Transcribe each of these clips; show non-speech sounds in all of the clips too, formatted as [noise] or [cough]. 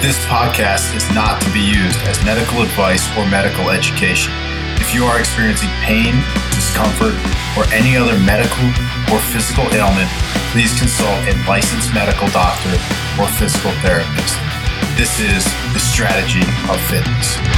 This podcast is not to be used as medical advice or medical education. If you are experiencing pain, discomfort, or any other medical or physical ailment, please consult a licensed medical doctor or physical therapist. This is the strategy of fitness.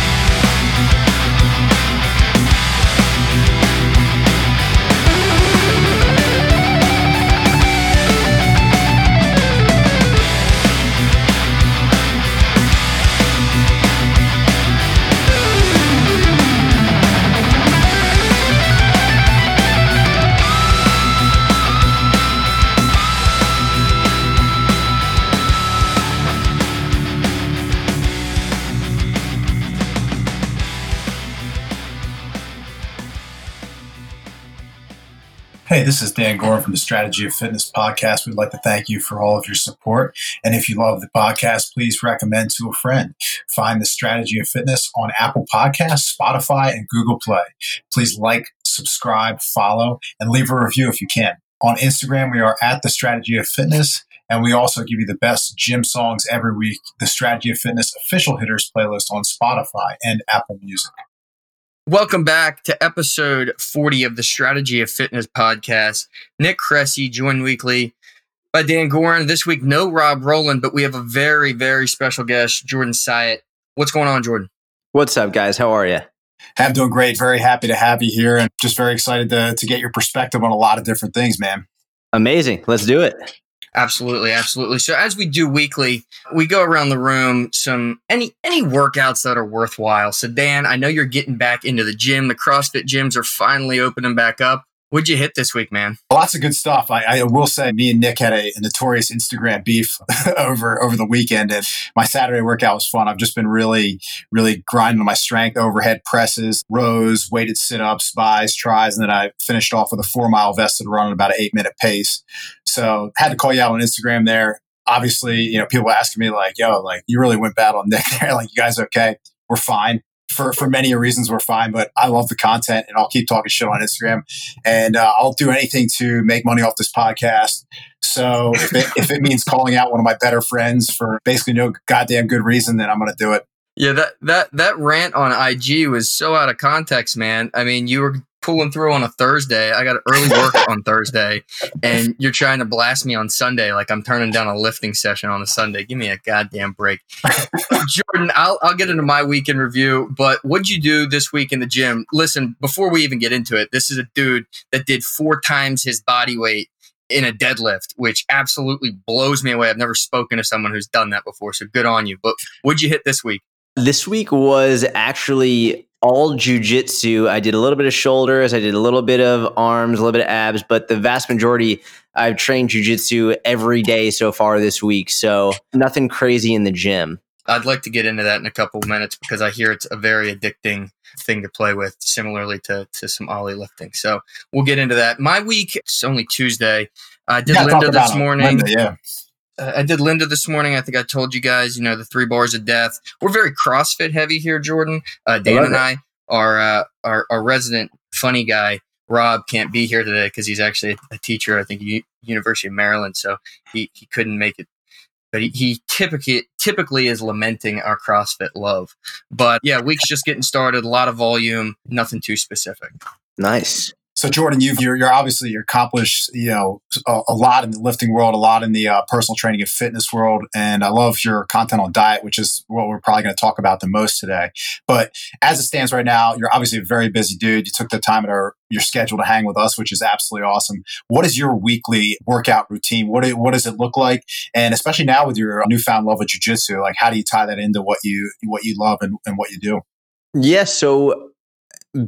Hey, this is Dan Goren from the Strategy of Fitness podcast. We'd like to thank you for all of your support. And if you love the podcast, please recommend to a friend. Find the Strategy of Fitness on Apple Podcasts, Spotify, and Google Play. Please like, subscribe, follow, and leave a review if you can. On Instagram, we are at the Strategy of Fitness. And we also give you the best gym songs every week, the Strategy of Fitness official hitters playlist on Spotify and Apple Music. Welcome back to episode 40 of the Strategy of Fitness podcast. Nick Cressy, joined weekly by Dan Goren. This week, no Rob Roland, but we have a very, very special guest, Jordan Syatt. What's going on, Jordan? What's up, guys? How are you? I'm doing great. Very happy to have you here and just very excited to, to get your perspective on a lot of different things, man. Amazing. Let's do it. Absolutely, absolutely. So as we do weekly, we go around the room some any any workouts that are worthwhile. So Dan, I know you're getting back into the gym. The CrossFit gyms are finally opening back up. What'd you hit this week, man? Lots of good stuff. I, I will say, me and Nick had a, a notorious Instagram beef [laughs] over over the weekend, and my Saturday workout was fun. I've just been really, really grinding my strength, overhead presses, rows, weighted sit ups, buys, tries, and then I finished off with a four mile vested run at about an eight minute pace. So had to call you out on Instagram there. Obviously, you know, people asking me like, "Yo, like you really went bad on Nick there. [laughs] like, you guys okay? We're fine." For for many reasons we're fine but i love the content and i'll keep talking shit on instagram. And uh, i'll do anything to make money off this podcast. So if it, if it means calling out one of my better friends for basically no goddamn good reason then i'm going to do it. Yeah that that that rant on ig was so out of context man. I mean you were pulling through on a Thursday. I got early work [laughs] on Thursday, and you're trying to blast me on Sunday like I'm turning down a lifting session on a Sunday. Give me a goddamn break, [laughs] Jordan. I'll I'll get into my weekend review. But what'd you do this week in the gym? Listen, before we even get into it, this is a dude that did four times his body weight in a deadlift, which absolutely blows me away. I've never spoken to someone who's done that before, so good on you. But what'd you hit this week? This week was actually all jujitsu. I did a little bit of shoulders, I did a little bit of arms, a little bit of abs, but the vast majority I've trained jujitsu every day so far this week. So nothing crazy in the gym. I'd like to get into that in a couple of minutes because I hear it's a very addicting thing to play with, similarly to, to some Oly lifting. So we'll get into that. My week, it's only Tuesday. I did Linda this morning. Linda, yeah. Uh, I did Linda this morning. I think I told you guys, you know, the three bars of death. We're very CrossFit heavy here, Jordan. Uh, Dan and I, our, uh, our, our resident funny guy, Rob, can't be here today because he's actually a teacher, I think, U- University of Maryland. So he, he couldn't make it. But he, he typically typically is lamenting our CrossFit love. But yeah, week's just getting started. A lot of volume, nothing too specific. Nice. So Jordan, you've, you're, you're obviously you're accomplished, you know, a, a, lot in the lifting world, a lot in the uh, personal training and fitness world, and I love your content on diet, which is what we're probably going to talk about the most today. But as it stands right now, you're obviously a very busy dude. You took the time at our your schedule to hang with us, which is absolutely awesome. What is your weekly workout routine? What do, what does it look like? And especially now with your newfound love of jujitsu, like how do you tie that into what you what you love and, and what you do? Yes, yeah, so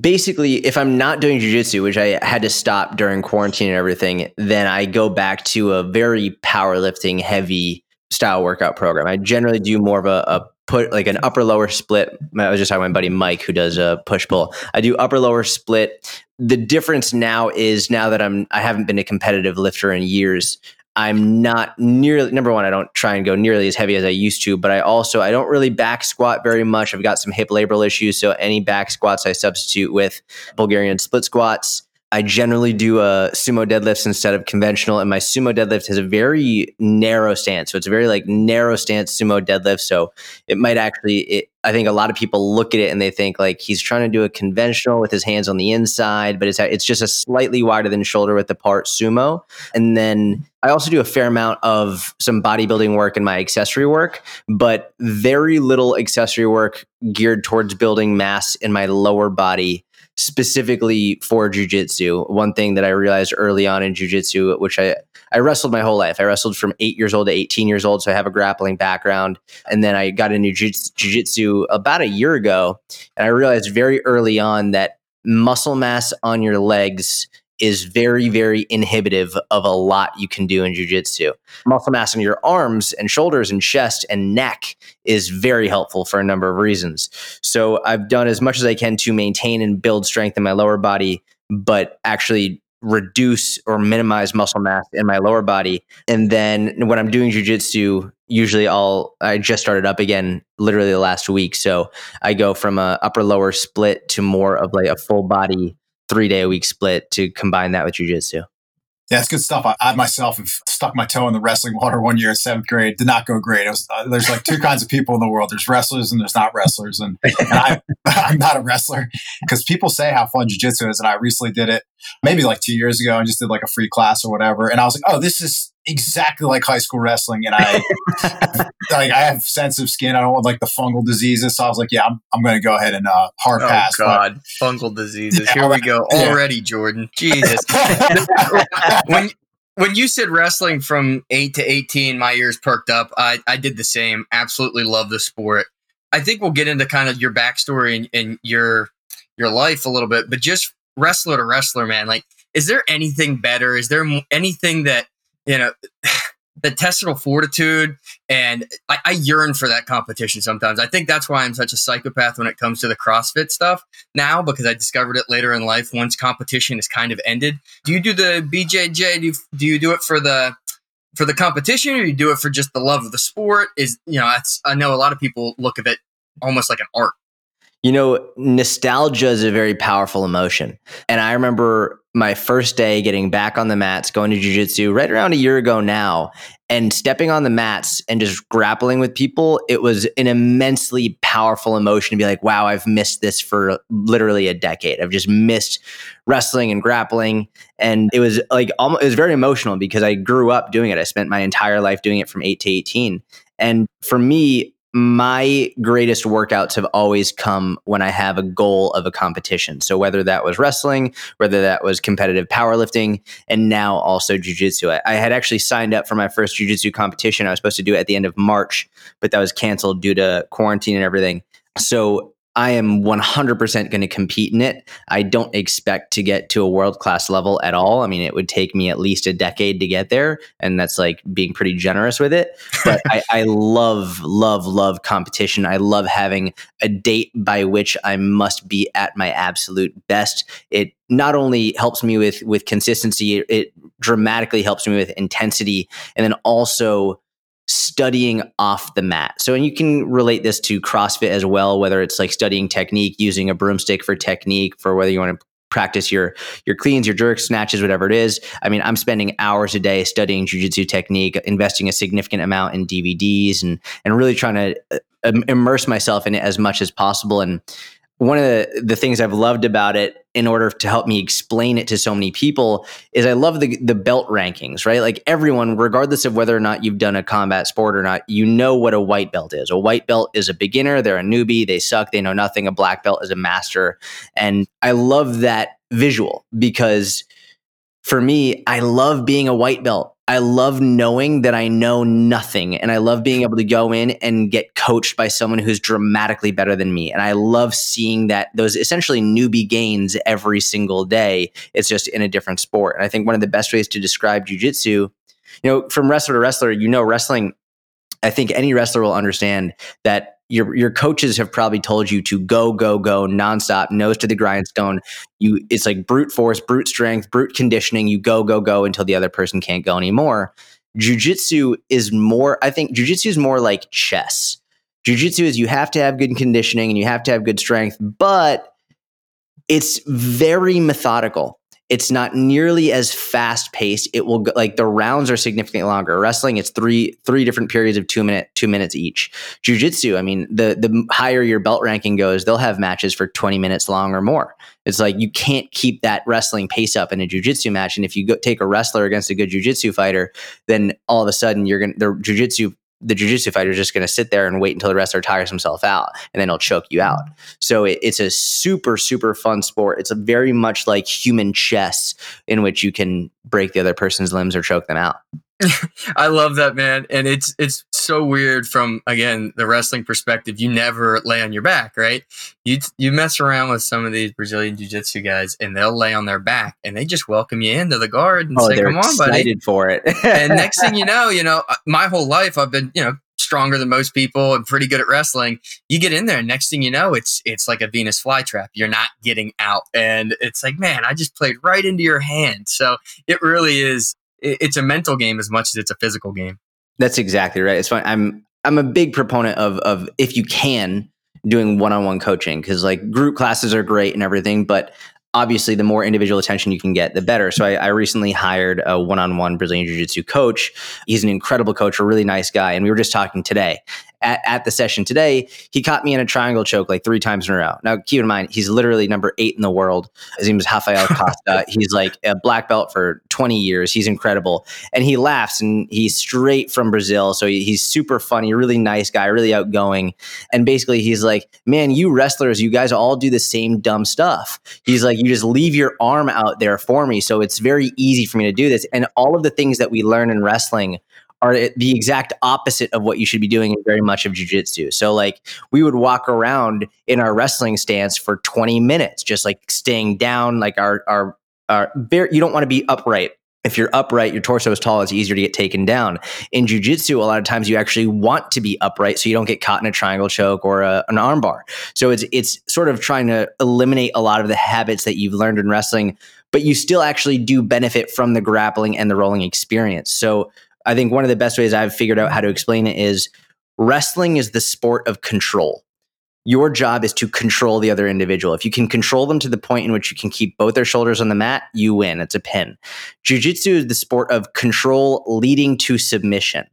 basically if i'm not doing jiu-jitsu which i had to stop during quarantine and everything then i go back to a very powerlifting heavy style workout program. I generally do more of a, a put like an upper lower split. I was just talking to my buddy mike who does a push pull i do upper lower split. The difference now is now that i'm i haven't been a competitive lifter in years I'm not nearly number one. I don't try and go nearly as heavy as I used to, but I also I don't really back squat very much. I've got some hip labral issues, so any back squats I substitute with Bulgarian split squats. I generally do a sumo deadlifts instead of conventional, and my sumo deadlift has a very narrow stance. So it's a very like narrow stance sumo deadlift. So it might actually, it, I think a lot of people look at it and they think like he's trying to do a conventional with his hands on the inside, but it's it's just a slightly wider than shoulder width apart sumo. And then I also do a fair amount of some bodybuilding work in my accessory work, but very little accessory work geared towards building mass in my lower body specifically for jujitsu. One thing that I realized early on in jujitsu, which I, I wrestled my whole life. I wrestled from eight years old to 18 years old. So I have a grappling background. And then I got into jujitsu about a year ago. And I realized very early on that muscle mass on your legs is very, very inhibitive of a lot you can do in jujitsu. Muscle mass in your arms and shoulders and chest and neck is very helpful for a number of reasons. So I've done as much as I can to maintain and build strength in my lower body, but actually reduce or minimize muscle mass in my lower body. And then when I'm doing jujitsu, usually I'll I just started up again literally the last week. So I go from a upper lower split to more of like a full body three day a week split to combine that with jujitsu. Yeah, it's good stuff. I, I, myself have stuck my toe in the wrestling water one year in seventh grade. Did not go great. Was, uh, there's like two kinds of people in the world. There's wrestlers and there's not wrestlers. And, [laughs] and I, [laughs] I'm not a wrestler because people say how fun jujitsu is. And I recently did it maybe like two years ago and just did like a free class or whatever. And I was like, oh, this is exactly like high school wrestling, and I [laughs] like I have sensitive skin. I don't want like the fungal diseases, so I was like, yeah, I'm, I'm going to go ahead and uh, hard oh, pass. God, but, fungal diseases. Yeah, Here we go already. Jordan. Jesus. [laughs] when when you said wrestling from eight to eighteen, my ears perked up. I I did the same. Absolutely love the sport. I think we'll get into kind of your backstory and, and your your life a little bit, but just wrestler to wrestler, man. Like, is there anything better? Is there anything that you know, [sighs] the intestinal fortitude. And I, I, yearn for that competition sometimes. I think that's why I'm such a psychopath when it comes to the CrossFit stuff now, because I discovered it later in life once competition is kind of ended. Do you do the BJJ? Do you, do you do it for the for the competition or do you do it for just the love of the sport? Is you know, I know a lot of people look at it almost like an art. You know, nostalgia is a very powerful emotion. And I remember my first day getting back on the mats, going to jujitsu right around a year ago now, and stepping on the mats and just grappling with people. It was an immensely powerful emotion to be like, wow, I've missed this for literally a decade. I've just missed wrestling and grappling. And it was like, almost, it was very emotional because I grew up doing it. I spent my entire life doing it from eight to 18. And for me, my greatest workouts have always come when I have a goal of a competition. So whether that was wrestling, whether that was competitive powerlifting, and now also jujitsu. I, I had actually signed up for my first jujitsu competition. I was supposed to do it at the end of March, but that was canceled due to quarantine and everything. So I am 100% going to compete in it. I don't expect to get to a world class level at all. I mean, it would take me at least a decade to get there. And that's like being pretty generous with it. But I, [laughs] I, love, love, love competition. I love having a date by which I must be at my absolute best. It not only helps me with, with consistency, it, it dramatically helps me with intensity. And then also, studying off the mat. So, and you can relate this to CrossFit as well, whether it's like studying technique, using a broomstick for technique, for whether you want to practice your your cleans, your jerks, snatches, whatever it is. I mean, I'm spending hours a day studying jujitsu technique, investing a significant amount in DVDs, and and really trying to uh, immerse myself in it as much as possible. And one of the, the things I've loved about it in order to help me explain it to so many people is I love the the belt rankings, right? Like everyone, regardless of whether or not you've done a combat sport or not, you know what a white belt is. A white belt is a beginner, they're a newbie, they suck, they know nothing. A black belt is a master. And I love that visual because for me, I love being a white belt. I love knowing that I know nothing and I love being able to go in and get coached by someone who's dramatically better than me. And I love seeing that those essentially newbie gains every single day. It's just in a different sport. And I think one of the best ways to describe jujitsu, you know, from wrestler to wrestler, you know, wrestling, I think any wrestler will understand that your your coaches have probably told you to go go go nonstop nose to the grindstone. You it's like brute force brute strength brute conditioning. You go go go until the other person can't go anymore. Jiu-jitsu is more i think jiu-jitsu is more like chess. Jiu-jitsu is you have to have good conditioning and you have to have good strength but it's very methodical it's not nearly as fast paced. It will go, like the rounds are significantly longer. Wrestling, it's three three different periods of two minute two minutes each. Jiu-jitsu, I mean, the the higher your belt ranking goes, they'll have matches for 20 minutes long or more. It's like you can't keep that wrestling pace up in a jiu-jitsu match. And if you go take a wrestler against a good jiu-jitsu fighter, then all of a sudden you're gonna the jiu-jitsu the jiu-jitsu fighter is just going to sit there and wait until the wrestler tires himself out and then he'll choke you mm-hmm. out. So it, it's a super super fun sport. It's a very much like human chess in which you can break the other person's limbs or choke them out [laughs] I love that man, and it's it's so weird from again the wrestling perspective. You never lay on your back, right? You you mess around with some of these Brazilian jiu-jitsu guys, and they'll lay on their back, and they just welcome you into the guard and oh, say, "Come on, buddy!" for it. and next thing you [laughs] know, you know, uh, my whole life I've been, you know, stronger than most people and pretty good at wrestling. You get in there, and next thing you know, it's it's like a Venus flytrap. You're not getting out, and it's like, man, I just played right into your hand. So it really is it's a mental game as much as it's a physical game. That's exactly right. It's fine. I'm I'm a big proponent of of if you can doing one-on-one coaching because like group classes are great and everything, but obviously the more individual attention you can get, the better. So I, I recently hired a one-on-one Brazilian Jiu-Jitsu coach. He's an incredible coach, a really nice guy, and we were just talking today, at, at the session today, he caught me in a triangle choke like three times in a row. Now, keep in mind, he's literally number eight in the world. His name is Rafael Costa. [laughs] he's like a black belt for 20 years. He's incredible. And he laughs and he's straight from Brazil. So he, he's super funny, really nice guy, really outgoing. And basically, he's like, man, you wrestlers, you guys all do the same dumb stuff. He's like, you just leave your arm out there for me. So it's very easy for me to do this. And all of the things that we learn in wrestling are the exact opposite of what you should be doing in very much of jujitsu. So like we would walk around in our wrestling stance for 20 minutes, just like staying down, like our our our very, you don't want to be upright. If you're upright, your torso is tall, it's easier to get taken down. In jujitsu, a lot of times you actually want to be upright so you don't get caught in a triangle choke or a, an armbar. So it's it's sort of trying to eliminate a lot of the habits that you've learned in wrestling, but you still actually do benefit from the grappling and the rolling experience. So I think one of the best ways I've figured out how to explain it is wrestling is the sport of control. Your job is to control the other individual. If you can control them to the point in which you can keep both their shoulders on the mat, you win. It's a pin. Jiu jitsu is the sport of control leading to submission,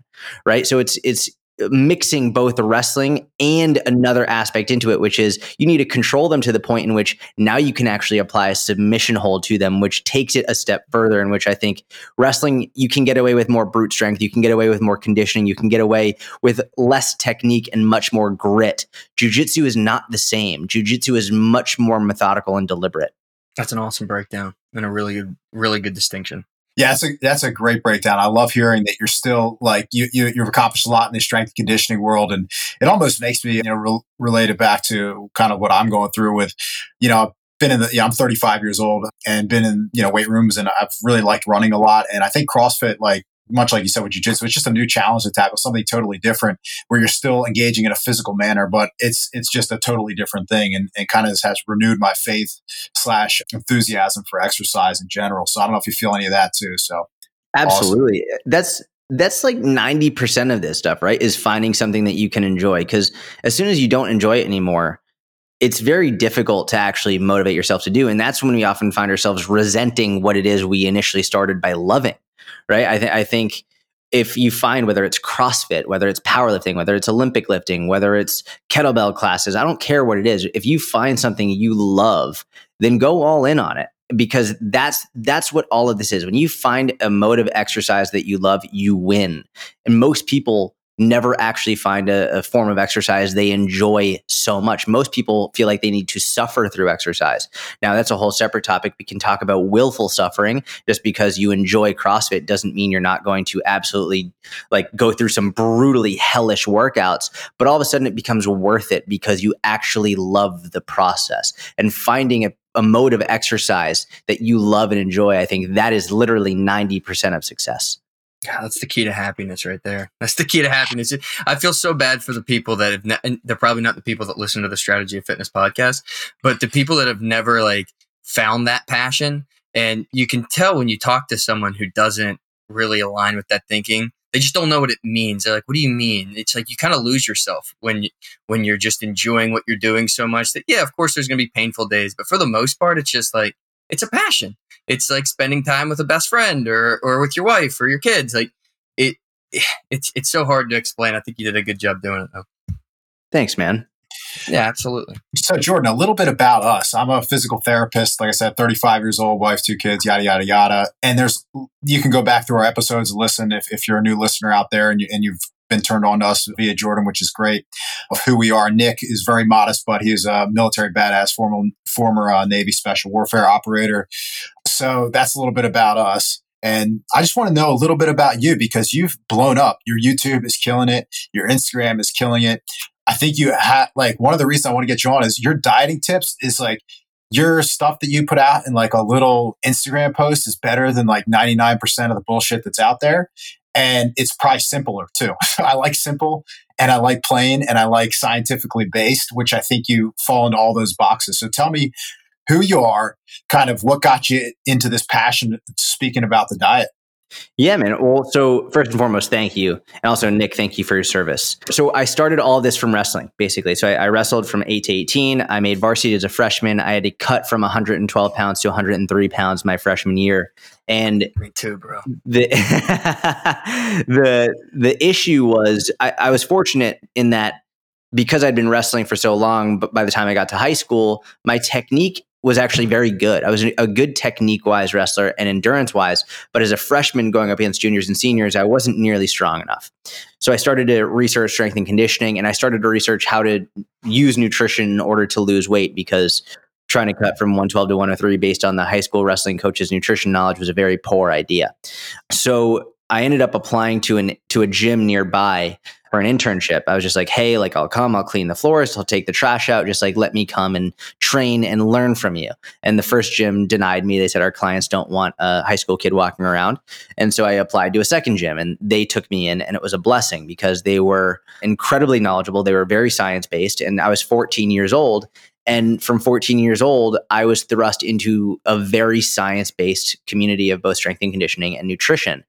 right? So it's, it's, mixing both the wrestling and another aspect into it, which is you need to control them to the point in which now you can actually apply a submission hold to them, which takes it a step further. In which I think wrestling, you can get away with more brute strength, you can get away with more conditioning, you can get away with less technique and much more grit. Jiu jitsu is not the same. Jiu jitsu is much more methodical and deliberate. That's an awesome breakdown and a really good, really good distinction. Yeah, that's a that's a great breakdown. I love hearing that you're still like you, you have accomplished a lot in the strength conditioning world, and it almost makes me you know re- relate it back to kind of what I'm going through with, you know, I've been in the yeah, I'm 35 years old and been in you know weight rooms, and I've really liked running a lot, and I think CrossFit like much like you said with jiu-jitsu it's just a new challenge to tackle something totally different where you're still engaging in a physical manner but it's it's just a totally different thing and, and kind of has renewed my faith slash enthusiasm for exercise in general. So i don't know if you feel any of that too so. Absolutely. Awesome. that's that's like 90% of this stuff right is finding something that you can enjoy because as soon as you don't enjoy it anymore it's very difficult to actually motivate yourself to do and that's when we often find ourselves resenting what it is we initially started by loving right? I, I think if you find whether it's CrossFit, whether it's powerlifting, whether it's Olympic lifting, whether it's kettlebell classes, I don't care what it is. If you find something you love, then go all in on it because that's that's what all of this is. When you find a mode of exercise that you love, you win. And most people never actually find a, a, form of exercise they enjoy so much. Most people feel like they need to suffer through exercise. Now, that's a whole separate topic. We can talk about willful suffering. Just because you enjoy CrossFit doesn't mean you're not going to absolutely like go through some brutally hellish workouts, but all of a sudden it becomes worth it because you actually love the process and finding a a mode of exercise that you love and enjoy, I think that is literally 90% of success. God, that's the key to happiness right there. That's the key to happiness. I feel so bad for the people that have, ne- they're probably not the people that listen to the Strategy of Fitness podcast, but the people that have never like found that passion. And you can tell when you talk to someone who doesn't really align with that thinking, they just don't know what it means. They're like, "What do you mean?" It's like you kind of lose yourself when you, when you're just enjoying what you're doing so much that yeah, of course there's going to be painful days, but for the most part, it's just like it's a passion. It's like spending time with a best friend or or with your wife or your kids. Like it, [sighs] it's it's so hard to explain. I think you did a good job doing it though. Thanks, man. Yeah, absolutely. So, Jordan, a little bit about us. I'm a physical therapist, like I said, 35 years old, wife, two kids, yada, yada, yada. And there's, you can go back through our episodes and listen if, if you're a new listener out there and, you, and you've been turned on to us via Jordan, which is great of who we are. Nick is very modest, but he's a military badass, former, former uh, Navy special warfare operator. So that's a little bit about us. And I just want to know a little bit about you because you've blown up. Your YouTube is killing it. Your Instagram is killing it. I think you had like one of the reasons I want to get you on is your dieting tips is like your stuff that you put out in like a little Instagram post is better than like 99% of the bullshit that's out there. And it's probably simpler too. [laughs] I like simple and I like plain and I like scientifically based, which I think you fall into all those boxes. So tell me who you are, kind of what got you into this passion speaking about the diet. Yeah, man. Well, so first and foremost, thank you. And also, Nick, thank you for your service. So, I started all this from wrestling, basically. So, I, I, wrestled from 8 to 18. I made varsity as a freshman. I had to cut from 112 pounds to 103 pounds my freshman year. And me too, bro. The, [laughs] the, the issue was I, I was fortunate in that because I'd been wrestling for so long, but by the time I got to high school, my technique was actually very good. I was a good technique wise wrestler and endurance wise, but as a freshman going up against juniors and seniors, I wasn't nearly strong enough. So I started to research strength and conditioning and I started to research how to use nutrition in order to lose weight because trying to cut from 112 to 103 based on the high school wrestling coach's nutrition knowledge was a very poor idea. So I ended up applying to an to a gym nearby for an internship. I was just like, hey, like I'll come, I'll clean the floors, I'll take the trash out, just like let me come and train and learn from you. And the first gym denied me. They said our clients don't want a high school kid walking around. And so I applied to a second gym and they took me in and it was a blessing because they were incredibly knowledgeable. They were very science based and I was 14 years old and from 14 years old, I was thrust into a very science based community of both strength and conditioning and nutrition.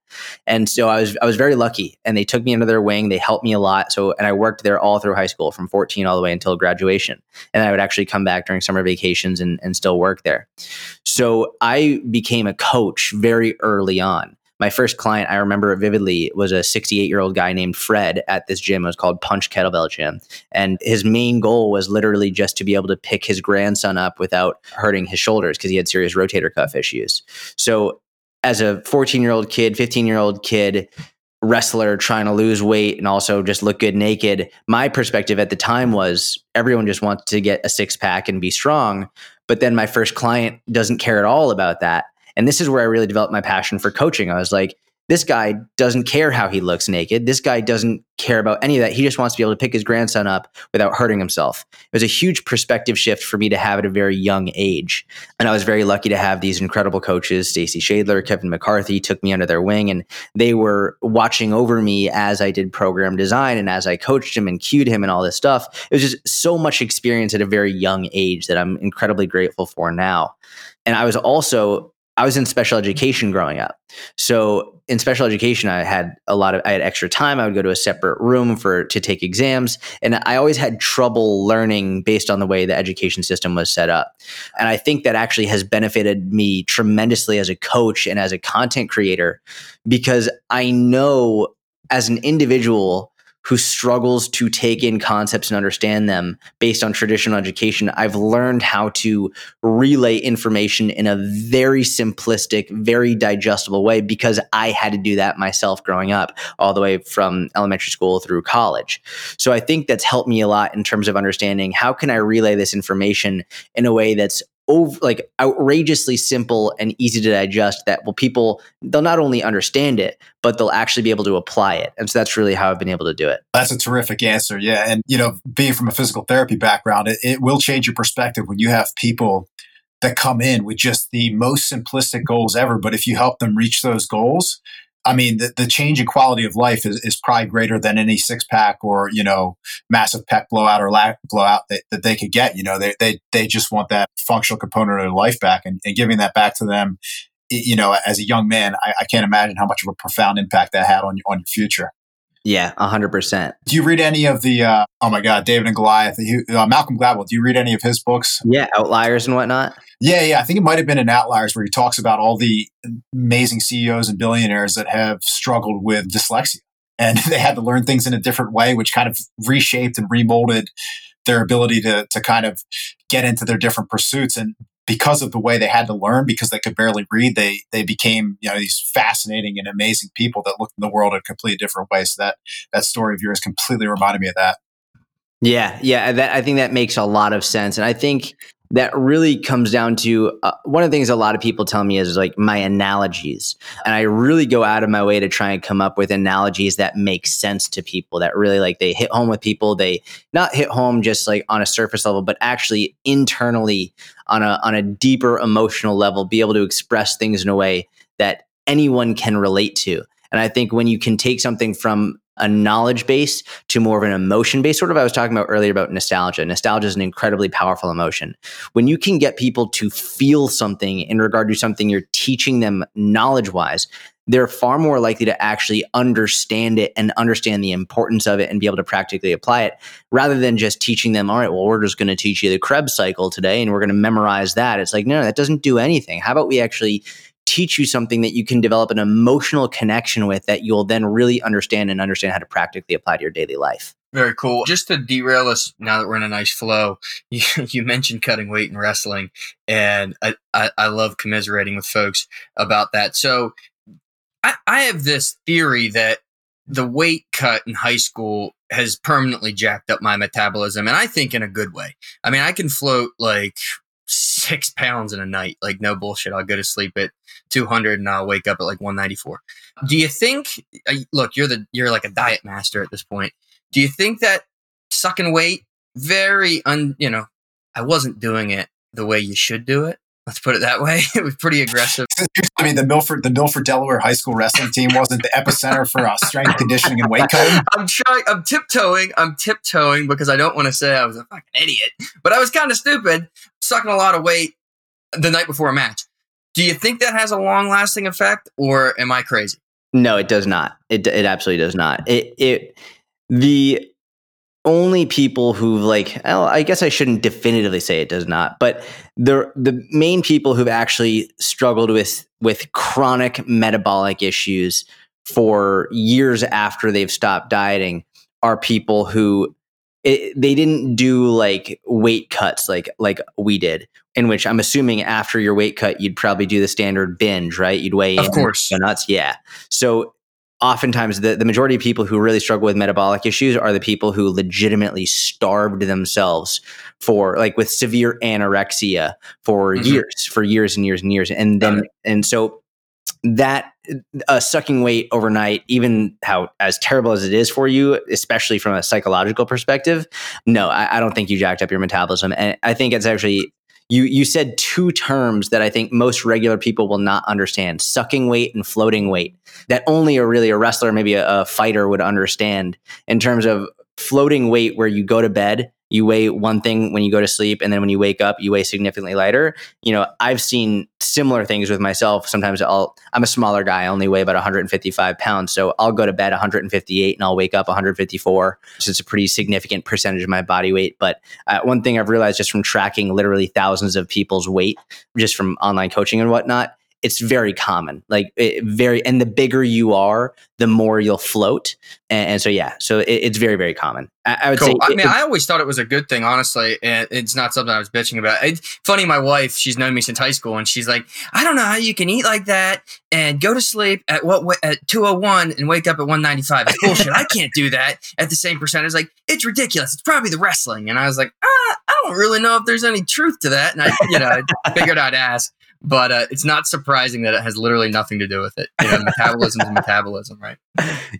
And so I was I was very lucky, and they took me under their wing. They helped me a lot. So and I worked there all through high school, from 14 all the way until graduation. And I would actually come back during summer vacations and, and still work there. So I became a coach very early on my first client, I remember vividly, was a 68 year old guy named Fred at this gym. It was called Punch Kettlebell Gym. And his main goal was literally just to be able to pick his grandson up without hurting his shoulders because he had serious rotator cuff issues. So, as a 14 year old kid, 15 year old kid, wrestler trying to lose weight and also just look good naked, my perspective at the time was everyone just wants to get a six pack and be strong. But then my first client doesn't care at all about that. And this is where I really developed my passion for coaching. I was like, this guy doesn't care how he looks naked. This guy doesn't care about any of that. He just wants to be able to pick his grandson up without hurting himself. It was a huge perspective shift for me to have at a very young age. And I was very lucky to have these incredible coaches, Stacy Shadler, Kevin McCarthy, took me under their wing and they were watching over me as I did program design and as I coached him and cued him and all this stuff. It was just so much experience at a very young age that I'm incredibly grateful for now. And I was also I was in special education growing up. So in special education, I had a lot of I had extra time. I would go to a separate room for to take exams, and I always had trouble learning based on the way the education system was set up. And I think that actually has benefited me tremendously as a coach and as a content creator because I know as an individual who struggles to take in concepts and understand them based on traditional education, I've learned how to relay information in a very simplistic, very digestible way because I had to do that myself growing up, all the way from elementary school through college. So I think that's helped me a lot in terms of understanding how can I relay this information in a way that's over, like outrageously simple and easy to digest that will people they'll not only understand it but they'll actually be able to apply it. And so that's really how i've been able to do it. That's a terrific answer yeah. And you know being from a physical therapy background it, it will change your perspective when you have people that come in with just the most simplistic goals ever. But if you help them reach those goals I mean, the, the change in quality of life is, is probably greater than any six pack or, you know, massive pec blowout or lat blowout that, that they could get. You know, they, they, they just want that functional component of their life back and, and giving that back to them, you know, as a young man, I, I can't imagine how much of a profound impact that had on, on your future. Yeah, hundred percent. Do you read any of the? Uh, oh my God, David and Goliath, uh, Malcolm Gladwell. Do you read any of his books? Yeah, Outliers and whatnot. Yeah, yeah. I think it might have been in Outliers where he talks about all the amazing CEOs and billionaires that have struggled with dyslexia, and [laughs] they had to learn things in a different way, which kind of reshaped and remolded their ability to to kind of get into their different pursuits. And because of the way they had to learn because they could barely read they they became you know these fascinating and amazing people that looked in the world in a completely different way. So that that story of yours completely reminded me of that. Yeah yeah that, i think that makes a lot of sense. And i think that really comes down to uh, one of the things a lot of people tell me is like my analogies. And I really go out of my way to try and come up with analogies that make sense to people that really like they hit home with people. They not hit home just like on a surface level, but actually internally on a, on a deeper emotional level, be able to express things in a way that anyone can relate to. And I think when you can take something from a knowledge base to more of an emotion base. Sort of, I was talking about earlier about nostalgia. Nostalgia is an incredibly powerful emotion. When you can get people to feel something in regard to something you're teaching them knowledge wise, they're far more likely to actually understand it and understand the importance of it and be able to practically apply it rather than just teaching them, all right, well, we're just going to teach you the Krebs cycle today and we're going to memorize that. It's like, no, that doesn't do anything. How about we actually teach you something that you can develop an emotional connection with that you'll then really understand and understand how to practically apply to your daily life. Very cool. Just to derail us now that we're in a nice flow, [laughs] you, you mentioned cutting weight in wrestling, and I, I, I, love commiserating with folks about that. So I, I have this theory that the weight cut in high school has permanently jacked up my metabolism, and I think in a good way. I mean, I can float like six pounds in a night. Like no bullshit. I'll go to sleep at 200 and I'll wake up at like 194. Do you think? Uh, look, you're the you're like a diet master at this point. Do you think that sucking weight very un you know I wasn't doing it the way you should do it. Let's put it that way. [laughs] it was pretty aggressive. [laughs] I mean, the Milford, the Milford, Delaware high school wrestling team wasn't the epicenter for uh, strength conditioning and weight cutting. I'm trying. I'm tiptoeing. I'm tiptoeing because I don't want to say I was a fucking idiot, but I was kind of stupid, sucking a lot of weight the night before a match. Do you think that has a long lasting effect, or am I crazy? No, it does not. It it absolutely does not. It it the only people who've like well, I guess I shouldn't definitively say it does not, but the the main people who've actually struggled with with chronic metabolic issues for years after they've stopped dieting are people who it, they didn't do like weight cuts like like we did in which i'm assuming after your weight cut you'd probably do the standard binge right? You'd weigh of in course. nuts. Yeah. So oftentimes the, the majority of people who really struggle with metabolic issues are the people who legitimately starved themselves for like with severe anorexia for mm-hmm. years for years and years and years. And then and so that uh, sucking weight overnight even how as terrible as it is for you especially from a psychological perspective no I, I don't think you jacked up your metabolism. And i think it's actually you you said two terms that I think most regular people will not understand: sucking weight and floating weight. That only a really a wrestler, maybe a, a fighter, would understand in terms of floating weight, where you go to bed you weigh one thing when you go to sleep and then when you wake up you weigh significantly lighter. You know i've seen similar things with myself. Sometimes i'll i'm a smaller guy i only weigh about 155 pounds so i'll go to bed 158 and i'll wake up 154 so it's a pretty significant percentage of my body weight but uh, one thing i've realized just from tracking literally thousands of people's weight just from online coaching and whatnot it's very common. Like it, very and the bigger you are the more you'll float. And, and so yeah so it, it's very very common. I, I would cool. say i mean i always thought it was a good thing honestly and it's not something i was bitching about. It's funny my wife she's known me since high school and she's like i don't know how you can eat like that and go to sleep at what at 201 and wake up at 195 it's bullshit. I can't do that at the same percentage. Like it's ridiculous. It's probably the wrestling. And i was like ah, i don't really know if there's any truth to that. And i you know I [laughs] figured i'd ask but uh, it's not surprising that it has literally nothing to do with it. You know, [laughs] metabolism is metabolism, right?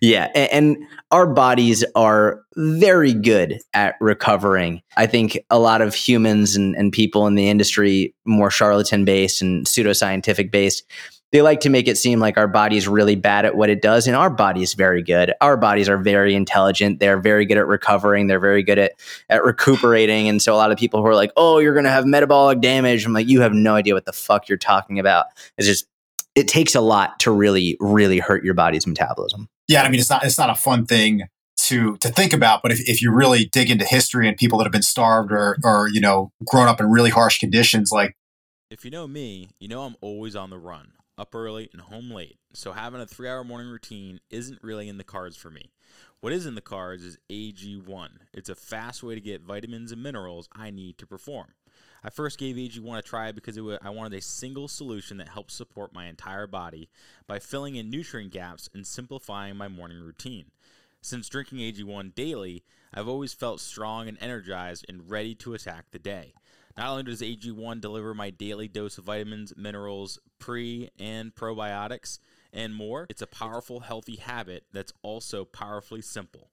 Yeah, and our bodies are very good at recovering. I think a lot of humans and, and people in the industry, more charlatan based and pseudoscientific based, they like to make it seem like our body is really bad at what it does and our body is very good. Our bodies are very intelligent. They're very good at recovering. They're very good at at recuperating. And so a lot of people who are like oh you're going to have metabolic damage. I'm like you have no idea what the fuck you're talking about. It's just it takes a lot to really really hurt your body's metabolism. Yeah, I mean, it's not it's not a fun thing to to think about, but if, if you really dig into history and people that have been starved or or you know grown up in really harsh conditions, like if you know me, you know I'm always on the run, up early and home late. So having a three hour morning routine isn't really in the cards for me. What is in the cards is AG1. It's a fast way to get vitamins and minerals I need to perform. I first gave AG1 a try because was, I wanted a single solution that helps support my entire body by filling in nutrient gaps and simplifying my morning routine. Since drinking AG1 daily, I've always felt strong and energized and ready to attack the day. Not only does AG1 deliver my daily dose of vitamins, minerals, pre and probiotics, and more, it's a powerful, healthy habit that's also powerfully simple.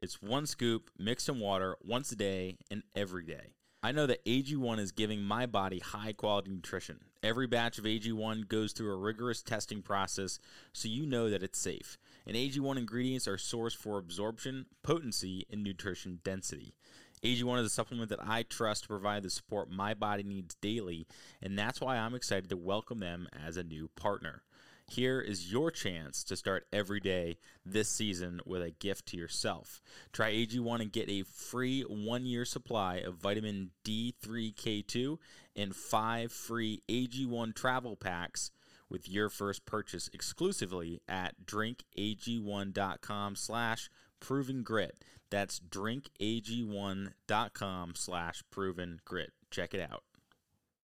It's one scoop mixed in water once a day and every day. I know that AG1 is giving my body high quality nutrition. Every batch of AG1 goes through a rigorous testing process so you know that it's safe. And AG1 ingredients are sourced for absorption, potency, and nutrition density. AG1 is a supplement that I trust to provide the support my body needs daily, and that's why I'm excited to welcome them as a new partner. Here is your chance to start every day this season with a gift to yourself. Try AG1 and get a free one year supply of vitamin D3K2 and five free AG1 travel packs with your first purchase exclusively at drinkag1.com slash proven grit. That's drinkag1.com slash proven grit. Check it out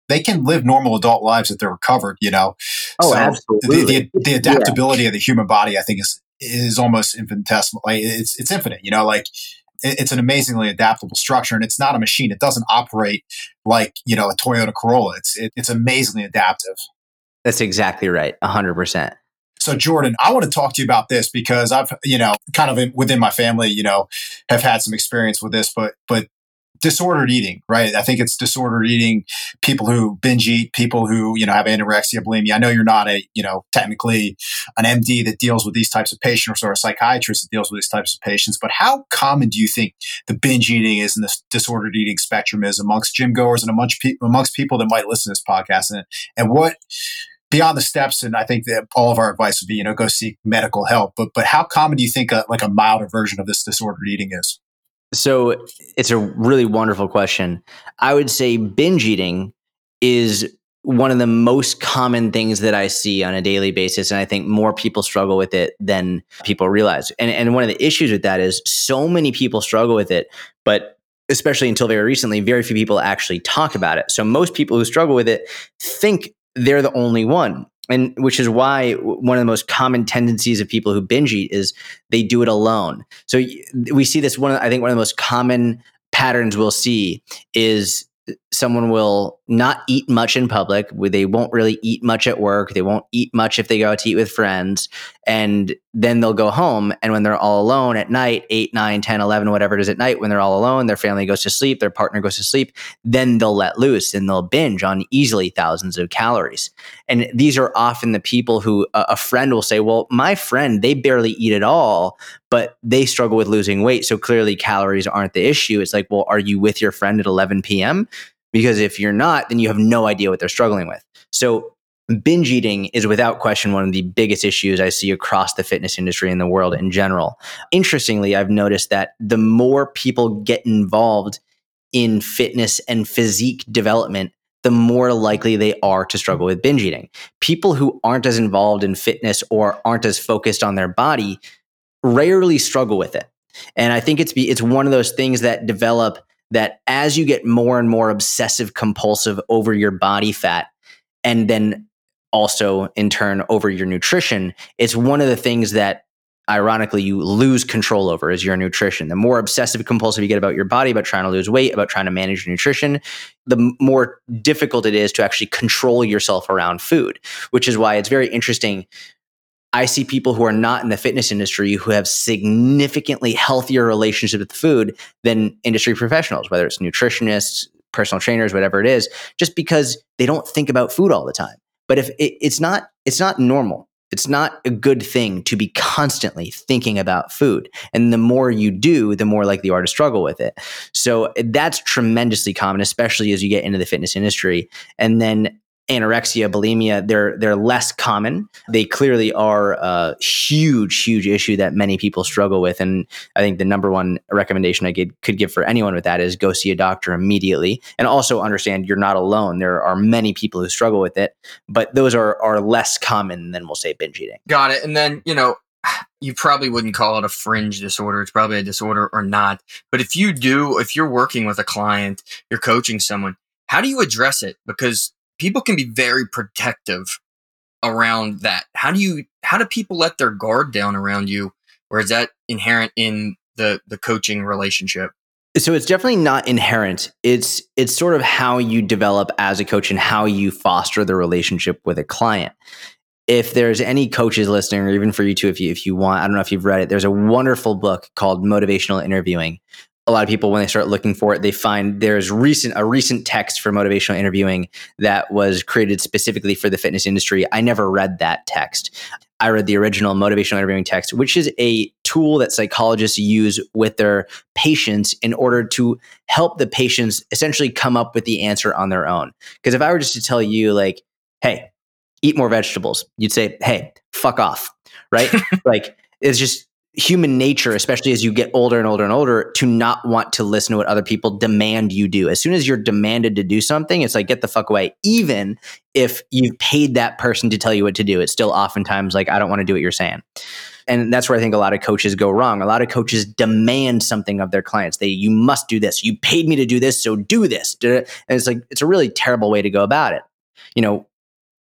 they can live normal adult lives if they're recovered, you know. Oh, so absolutely. The, the, the adaptability yeah. of the human body, I think, is is almost infinitesimal. Like it's it's infinite, you know. Like it's an amazingly adaptable structure, and it's not a machine. It doesn't operate like you know a Toyota Corolla. It's it, it's amazingly adaptive. That's exactly right, hundred percent. So Jordan, I want to talk to you about this because I've, you know, kind of in, within my family, you know, have had some experience with this, but but disordered eating, right? I think it's disordered eating, people who binge eat, people who, you know, have anorexia, bulimia. I know you're not a, you know, technically an MD that deals with these types of patients or a psychiatrist that deals with these types of patients, but how common do you think the binge eating is in the disordered eating spectrum is amongst gym goers and amongst, pe- amongst people that might listen to this podcast? And, and what, beyond the steps, and I think that all of our advice would be, you know, go seek medical help. But but how common do you think a, like a milder version of this disordered eating is? So it's a really wonderful question. I would say binge eating is one of the most common things that I see on a daily basis. And I think more people struggle with it than people realize. And, and one of the issues with that is so many people struggle with it, but especially until very recently, very few people actually talk about it. So most people who struggle with it think they're the only one and which is why one of the most common tendencies of people who binge eat is they do it alone. So we see this one. I think one of the most common patterns we'll see is someone will not eat much in public. They won't really eat much at work. They won't eat much if they go out to eat with friends. And then they'll go home. And when they're all alone at night, 8, 9, 10, 11, whatever it is at night, when they're all alone, their family goes to sleep, their partner goes to sleep, then they'll let loose and they'll binge on easily thousands of calories. And these are often the people who a friend will say, Well, my friend, they barely eat at all, but they struggle with losing weight. So clearly calories aren't the issue. It's like, Well, are you with your friend at 11 p.m.? Because if you're not, then you have no idea what they're struggling with. So binge eating is without question one of the biggest issues I see across the fitness industry in the world in general. Interestingly, I've noticed that the more people get involved in fitness and physique development, the more likely they are to struggle with binge eating. People who aren't as involved in fitness or aren't as focused on their body rarely struggle with it. And I think it's it's one of those things that develop that as you get more and more obsessive compulsive over your body fat and then also in turn over your nutrition it's one of the things that ironically you lose control over is your nutrition. The more obsessive compulsive you get about your body about trying to lose weight about trying to manage your nutrition the more difficult it is to actually control yourself around food which is why it's very interesting I see people who are not in the fitness industry who have significantly healthier relationships with food than industry professionals, whether it's nutritionists, personal trainers, whatever it is, just because they don't think about food all the time. But if it, it's not, it's not normal. It's not a good thing to be constantly thinking about food. And the more you do, the more likely you are to struggle with it. So that's tremendously common, especially as you get into the fitness industry. And then anorexia, bulimia, they're they're less common. They clearly are a huge, huge issue that many people struggle with. And I think the number one recommendation I could, could give for anyone with that is go see a doctor immediately. And also understand you're not alone. There are many people who struggle with it, but those are are less common than we'll say binge eating. Got it. And then, you know, [sighs] you probably wouldn't call it a fringe disorder. It's probably a disorder or not. But if you do, if you're working with a client, you're coaching someone, how do you address it? Because people can be very protective around that. How do you, how do people let their guard down around you? Or is that inherent in the, the coaching relationship? So it's definitely not inherent. It's it's sort of how you develop as a coach and how you foster the relationship with a client if there's any coaches listening, or even for you too, if you if you want, I don't know if you've read it. There's a wonderful book called Motivational Interviewing. A lot of people, when they start looking for it, they find there's recent a recent text for motivational interviewing that was created specifically for the fitness industry. I never read that text. I read the original motivational interviewing text, which is a tool that psychologists use with their patients in order to help the patients essentially come up with the answer on their own. Because if I were just to tell you, like, hey, eat more vegetables. You'd say, hey, fuck off, right? [laughs] like it's just human nature, especially as you get older and older and older, to not want to listen to what other people demand you do. As soon as you're demanded to do something, it's like, get the fuck away. Even if you've paid that person to tell you what to do, it's still oftentimes like, I don't want to do what you're saying. And that's where I think a lot of coaches go wrong. A lot of coaches demand something of their clients. They, you must do this. You paid me to do this, so do this. And it's like, it's a really terrible way to go about it. You know,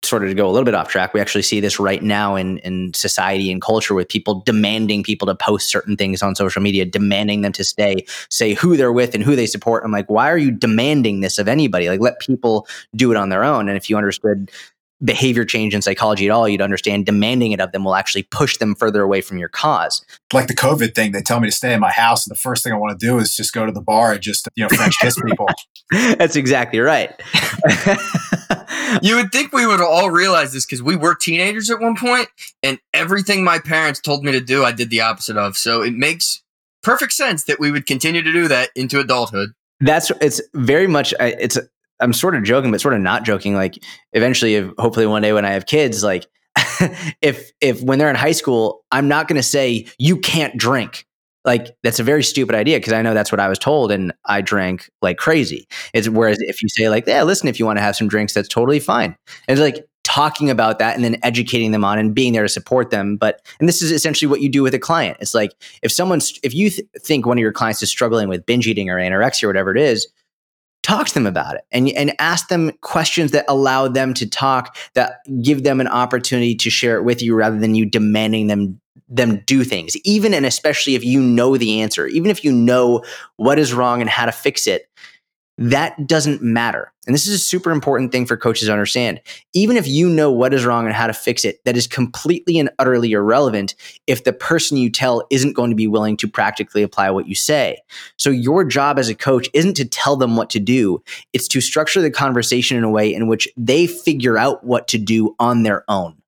sort of to go a little bit off track, we actually see this right now in, in society and culture with people demanding people to post certain things on social media, demanding them to stay, say who they're with and who they support. I'm like, why are you demanding this of anybody? Like, let people do it on their own. And if you understood behavior change in psychology at all, you'd understand demanding it of them will actually push them further away from your cause. Like the COVID thing, they tell me to stay in my house, and the first thing I want to do is just go to the bar and just you know French kiss people. [laughs] That's exactly right. [laughs] [laughs] you would think we would all realize this because we were teenagers at one point, and everything my parents told me to do, I did the opposite of. So it makes perfect sense that we would continue to do that into adulthood. That's it's very much it's I'm sort of joking, but sort of not joking. Like eventually, if, hopefully one day when I have kids, like [laughs] if if when they're in high school, I'm not going to say you can't drink. Like that's a very stupid idea because I know that's what I was told, and I drank like crazy. It's whereas if you say like, yeah, listen, if you want to have some drinks, that's totally fine. And it's like talking about that and then educating them on and being there to support them. But and this is essentially what you do with a client. It's like if someone's if you th- think one of your clients is struggling with binge eating or anorexia or whatever it is, talk to them about it and, and ask them questions that allow them to talk that give them an opportunity to share it with you rather than you demanding them them do things even and especially if you know the answer even if you know what is wrong and how to fix it that doesn't matter. And this is a super important thing for coaches to understand. Even if you know what is wrong and how to fix it, that is completely and utterly irrelevant if the person you tell isn't going to be willing to practically apply what you say. So, your job as a coach isn't to tell them what to do, it's to structure the conversation in a way in which they figure out what to do on their own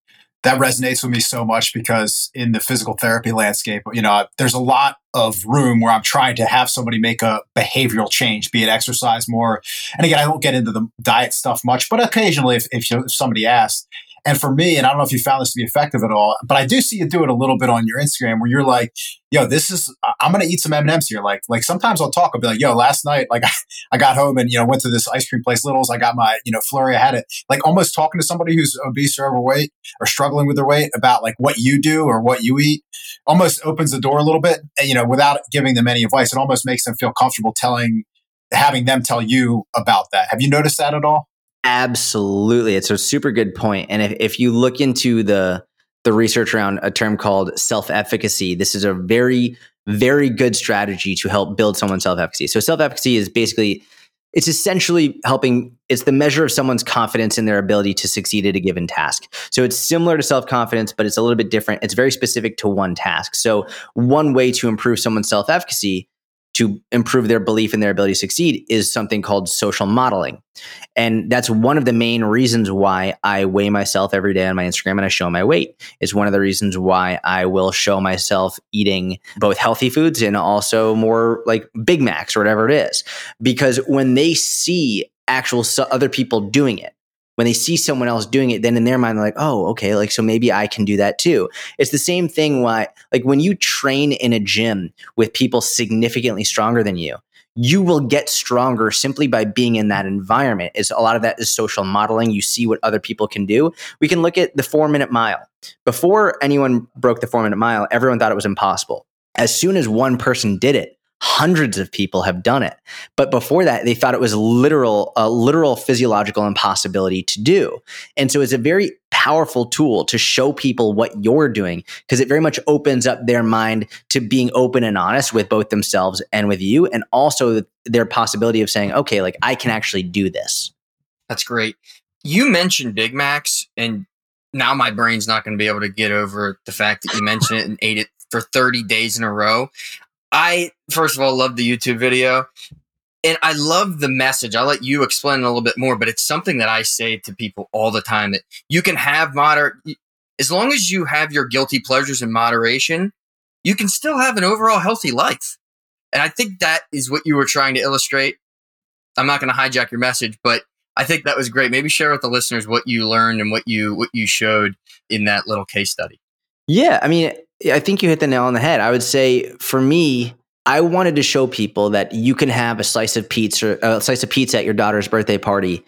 that resonates with me so much because in the physical therapy landscape, you know, there's a lot of room where I'm trying to have somebody make a behavioral change, be it exercise more. And again, I don't get into the diet stuff much, but occasionally if, if somebody asks, and for me, and I don't know if you found this to be effective at all, but I do see you do it a little bit on your Instagram where you're like, yo, this is, I'm going to eat some M&Ms here. Like, like sometimes I'll talk, I'll be like, yo, last night, like [laughs] I got home and, you know, went to this ice cream place, Littles. I got my, you know, flurry. I had it like almost talking to somebody who's obese or overweight or struggling with their weight about like what you do or what you eat almost opens the door a little bit, and you know, without giving them any advice. It almost makes them feel comfortable telling, having them tell you about that. Have you noticed that at all? Absolutely. It's a super good point. And if, if you look into the the research around a term called self-efficacy, this is a very, very good strategy to help build someone's self-efficacy. So self-efficacy is basically it's essentially helping it's the measure of someone's confidence in their ability to succeed at a given task so it's similar to self-confidence but it's a little bit different it's very specific to one task so one way to improve someone's self-efficacy to improve their belief in their ability to succeed is something called social modeling. And that's one of the main reasons why I weigh myself every day on my Instagram and I show my weight. It's one of the reasons why I will show myself eating both healthy foods and also more like Big Macs or whatever it is. Because when they see actual other people doing it, when they see someone else doing it, then in their mind, they're like, oh, okay, like, so maybe I can do that too. It's the same thing why, like, when you train in a gym with people significantly stronger than you, you will get stronger simply by being in that environment. Is a lot of that is social modeling. You see what other people can do. We can look at the four minute mile. Before anyone broke the four minute mile, everyone thought it was impossible. As soon as one person did it, hundreds of people have done it. But before that they thought it was literal a literal physiological impossibility to do. And so it's a very powerful tool to show people what you're doing because it very much opens up their mind to being open and honest with both themselves and with you and also their possibility of saying okay like i can actually do this. That's great. You mentioned big macs and now my brain's not going to be able to get over the fact that you mentioned it and ate it for 30 days in a row. I first of all love the YouTube video and I love the message. I'll let you explain a little bit more, but it's something that I say to people all the time that you can have moderate as long as you have your guilty pleasures in moderation, you can still have an overall healthy life. And I think that is what you were trying to illustrate. I'm not going to hijack your message, but I think that was great. Maybe share with the listeners what you learned and what you what you showed in that little case study. Yeah, I mean, I think you hit the nail on the head. I would say for me, I wanted to show people that you can have a slice of pizza, a slice of pizza at your daughter's birthday party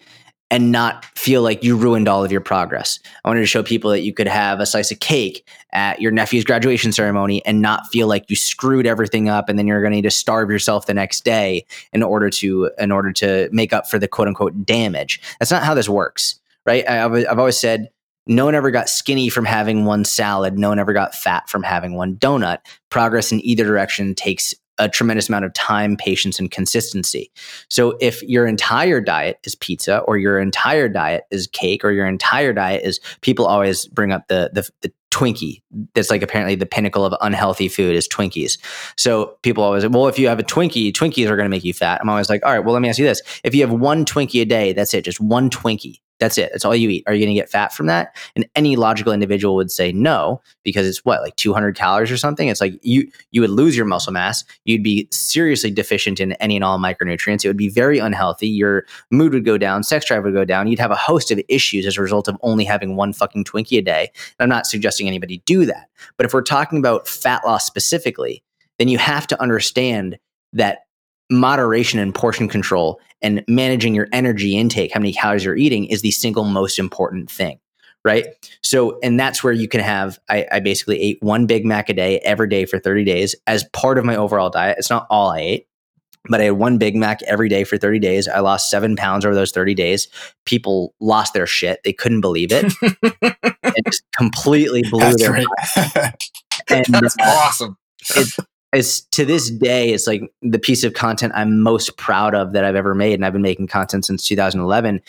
and not feel like you ruined all of your progress. I wanted to show people that you could have a slice of cake at your nephew's graduation ceremony and not feel like you screwed everything up and then you're going to need to starve yourself the next day in order to in order to make up for the quote unquote damage. That's not how this works, right? I, I've always said no one ever got skinny from having one salad. No one ever got fat from having one donut. Progress in either direction takes a tremendous amount of time, patience, and consistency. So if your entire diet is pizza, or your entire diet is cake, or your entire diet is people always bring up the the, the Twinkie. That's like apparently the pinnacle of unhealthy food is Twinkies. So people always, well, if you have a Twinkie, Twinkies are going to make you fat. I'm always like, all right, well, let me ask you this: if you have one Twinkie a day, that's it, just one Twinkie. That's it. That's all you eat. Are you going to get fat from that? And any logical individual would say no because it's what like 200 calories or something. It's like you you would lose your muscle mass. You'd be seriously deficient in any and all micronutrients. It would be very unhealthy. Your mood would go down. Sex drive would go down. You'd have a host of issues as a result of only having one fucking Twinkie a day. And I'm not suggesting anybody do that. But if we're talking about fat loss specifically, then you have to understand that moderation and portion control and managing your energy intake, how many calories you're eating, is the single most important thing. Right. So, and that's where you can have, I, I, basically ate one Big Mac a day every day for 30 days as part of my overall diet. It's not all I ate, but I had one Big Mac every day for 30 days. I lost seven pounds over those 30 days. People lost their shit. They couldn't believe it. [laughs] it just completely blew that's their mind. [laughs] and, That's uh, awesome. It, it's to this day it's like the piece of content i'm most proud of that i've ever made and i've been making content since 2011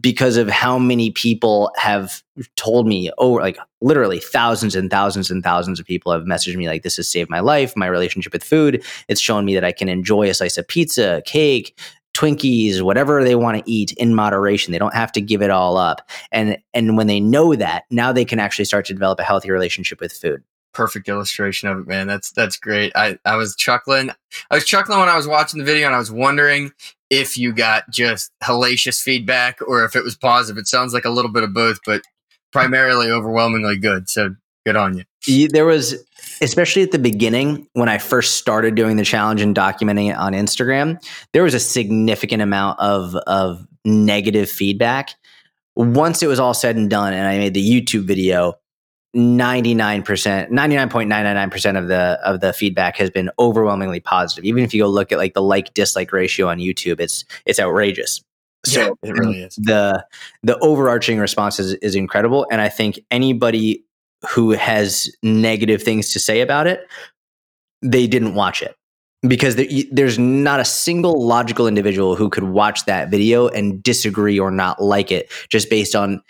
because of how many people have told me oh like literally thousands and thousands and thousands of people have messaged me like this has saved my life my relationship with food it's shown me that i can enjoy a slice of pizza cake Twinkies, whatever they want to eat in moderation. They don't have to give it all up. And and when they know that, now they can actually start to develop a healthy relationship with food perfect illustration of it, man. That's that's great. I I was chuckling. I was chuckling when I was watching the video, and I was wondering if you got just hellacious feedback or if it was positive. It sounds like a little bit of both, but primarily overwhelmingly good. So good on you. There was, especially at the beginning when I first started doing the challenge and documenting it on Instagram, there was a significant amount of of negative feedback. Once it was all said and done, and I made the YouTube video, 99%, 99.999% of the of the feedback has been overwhelmingly positive. Even if you go look at like the like dislike ratio on YouTube, it's it's outrageous. So yeah, it really is. The the overarching response is, is incredible. And I think anybody who has negative things to say about it, they didn't watch it. Because there, there's not a single logical individual who could watch that video and disagree or not like it just based on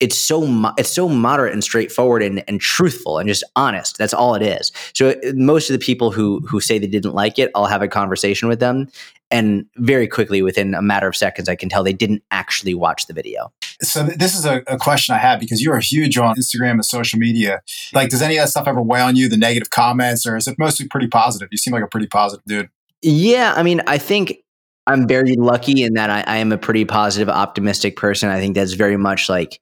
it's so mo- it's so moderate and straightforward and, and truthful and just honest. That's all it is. So uh, most of the people who who say they didn't like it, I'll have a conversation with them, and very quickly, within a matter of seconds, I can tell they didn't actually watch the video. So this is a, a question I have because you are huge on Instagram and social media. Like, does any of that stuff ever weigh on you? The negative comments, or is it mostly pretty positive? You seem like a pretty positive dude. Yeah, I mean, I think I'm very lucky in that I, I am a pretty positive, optimistic person. I think that's very much like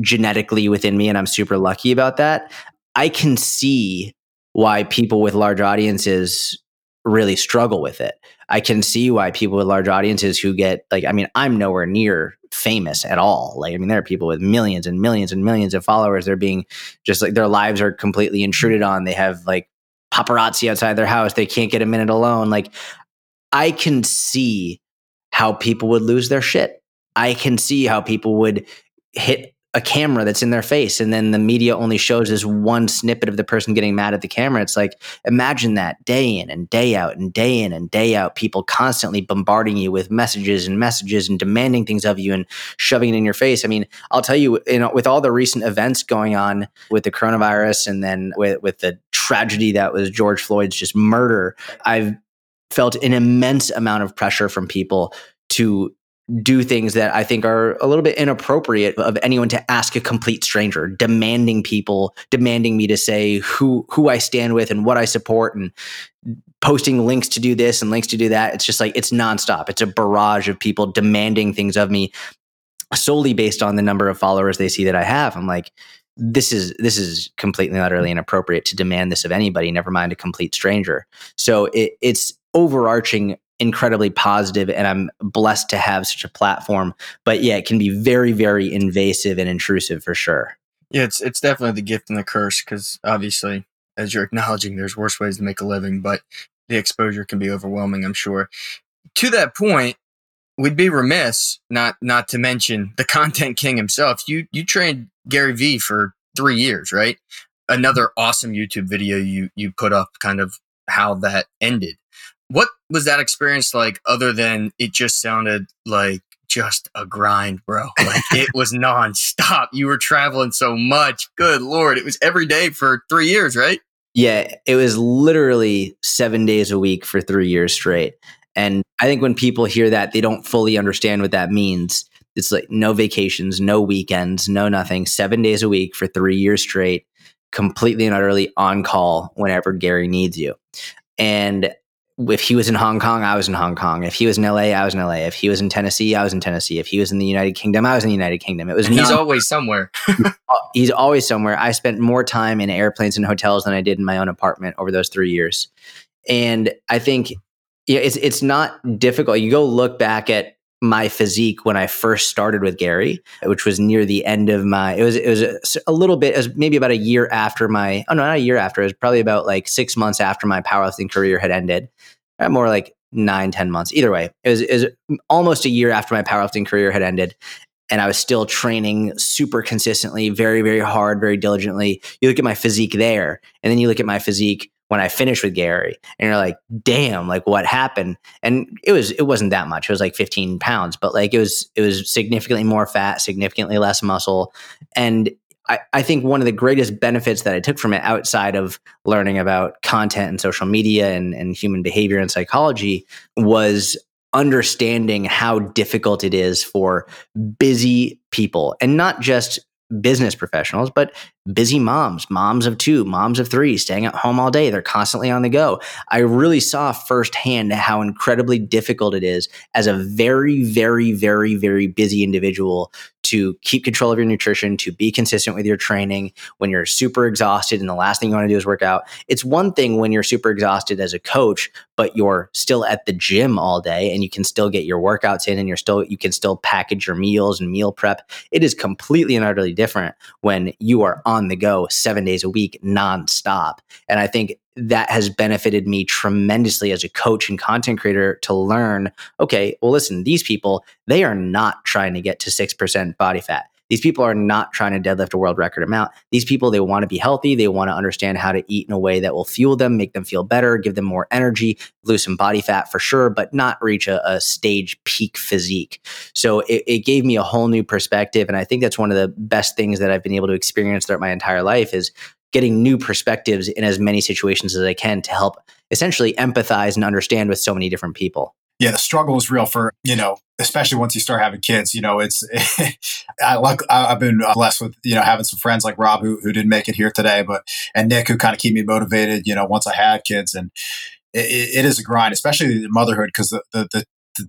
genetically within me, and I'm super lucky about that. I can see why people with large audiences really struggle with it. I can see why people with large audiences who get like, I mean, I'm nowhere near famous at all. Like, I mean, there are people with millions and millions and millions of followers. They're being just like their lives are completely intruded on. They have like paparazzi outside their house. They can't get a minute alone. Like, I can see how people would lose their shit. I can see how people would hit a camera that's in their face and then the media only shows this one snippet of the person getting mad at the camera. It's like imagine that day in and day out and day in and day out people constantly bombarding you with messages and messages and demanding things of you and shoving it in your face. I mean i'll tell you you know with all the recent events going on with the coronavirus and then with, with the tragedy that was george floyd's just murder i've felt an immense amount of pressure from people to do things that I think are a little bit inappropriate of anyone to ask a complete stranger, demanding people, demanding me to say who who I stand with and what I support and posting links to do this and links to do that. It's just like it's nonstop. It's a barrage of people demanding things of me solely based on the number of followers they see that I have. I'm like, this is this is completely utterly inappropriate to demand this of anybody, never mind a complete stranger. So it, it's overarching incredibly positive and I'm blessed to have such a platform. But yeah, it can be very, very invasive and intrusive for sure. Yeah, it's it's definitely the gift and the curse because obviously, as you're acknowledging, there's worse ways to make a living, but the exposure can be overwhelming, I'm sure. To that point, we'd be remiss not not to mention the [laughs] content king himself. You you trained Gary Vee for three years, right? Another awesome YouTube video you you put up kind of how that ended. What was that experience like other than it just sounded like just a grind, bro? Like [laughs] it was nonstop. You were traveling so much. Good Lord. It was every day for three years, right? Yeah, it was literally seven days a week for three years straight. And I think when people hear that, they don't fully understand what that means. It's like no vacations, no weekends, no nothing, seven days a week for three years straight, completely and utterly on call whenever Gary needs you. And if he was in Hong Kong, I was in Hong Kong. If he was in LA, I was in LA. If he was in Tennessee, I was in Tennessee. If he was in the United Kingdom, I was in the United Kingdom. It was he's always somewhere. [laughs] he's always somewhere. I spent more time in airplanes and hotels than I did in my own apartment over those three years. And I think yeah, it's it's not difficult. You go look back at my physique when I first started with Gary, which was near the end of my. It was it was a, a, little bit. Maybe about a year after my. Oh no, not a year after. It was probably about like six months after my powerlifting career had ended. Uh, more like nine, ten months. Either way, it was, it was almost a year after my powerlifting career had ended. And I was still training super consistently, very, very hard, very diligently. You look at my physique there, and then you look at my physique when I finished with Gary and you're like, damn, like what happened? And it was it wasn't that much. It was like 15 pounds, but like it was it was significantly more fat, significantly less muscle. And I, I think one of the greatest benefits that I took from it outside of learning about content and social media and, and human behavior and psychology was understanding how difficult it is for busy people and not just business professionals, but busy moms, moms of two, moms of three, staying at home all day. They're constantly on the go. I really saw firsthand how incredibly difficult it is as a very, very, very, very busy individual to keep control of your nutrition, to be consistent with your training when you're super exhausted and the last thing you want to do is work out. It's one thing when you're super exhausted as a coach, but you're still at the gym all day and you can still get your workouts in and you're still you can still package your meals and meal prep. It is completely and utterly different when you are on the go 7 days a week nonstop. And I think that has benefited me tremendously as a coach and content creator to learn okay, well, listen, these people, they are not trying to get to 6% body fat. These people are not trying to deadlift a world record amount. These people, they want to be healthy. They want to understand how to eat in a way that will fuel them, make them feel better, give them more energy, lose some body fat for sure, but not reach a, a stage peak physique. So it, it gave me a whole new perspective. And I think that's one of the best things that I've been able to experience throughout my entire life is getting new perspectives in as many situations as I can to help essentially empathize and understand with so many different people. Yeah, the struggle is real for, you know, especially once you start having kids, you know, it's, [laughs] I like, I've been uh, blessed with, you know, having some friends like Rob who, who didn't make it here today, but, and Nick who kind of keep me motivated, you know, once I had kids and it, it is a grind, especially the motherhood. Cause the, the, the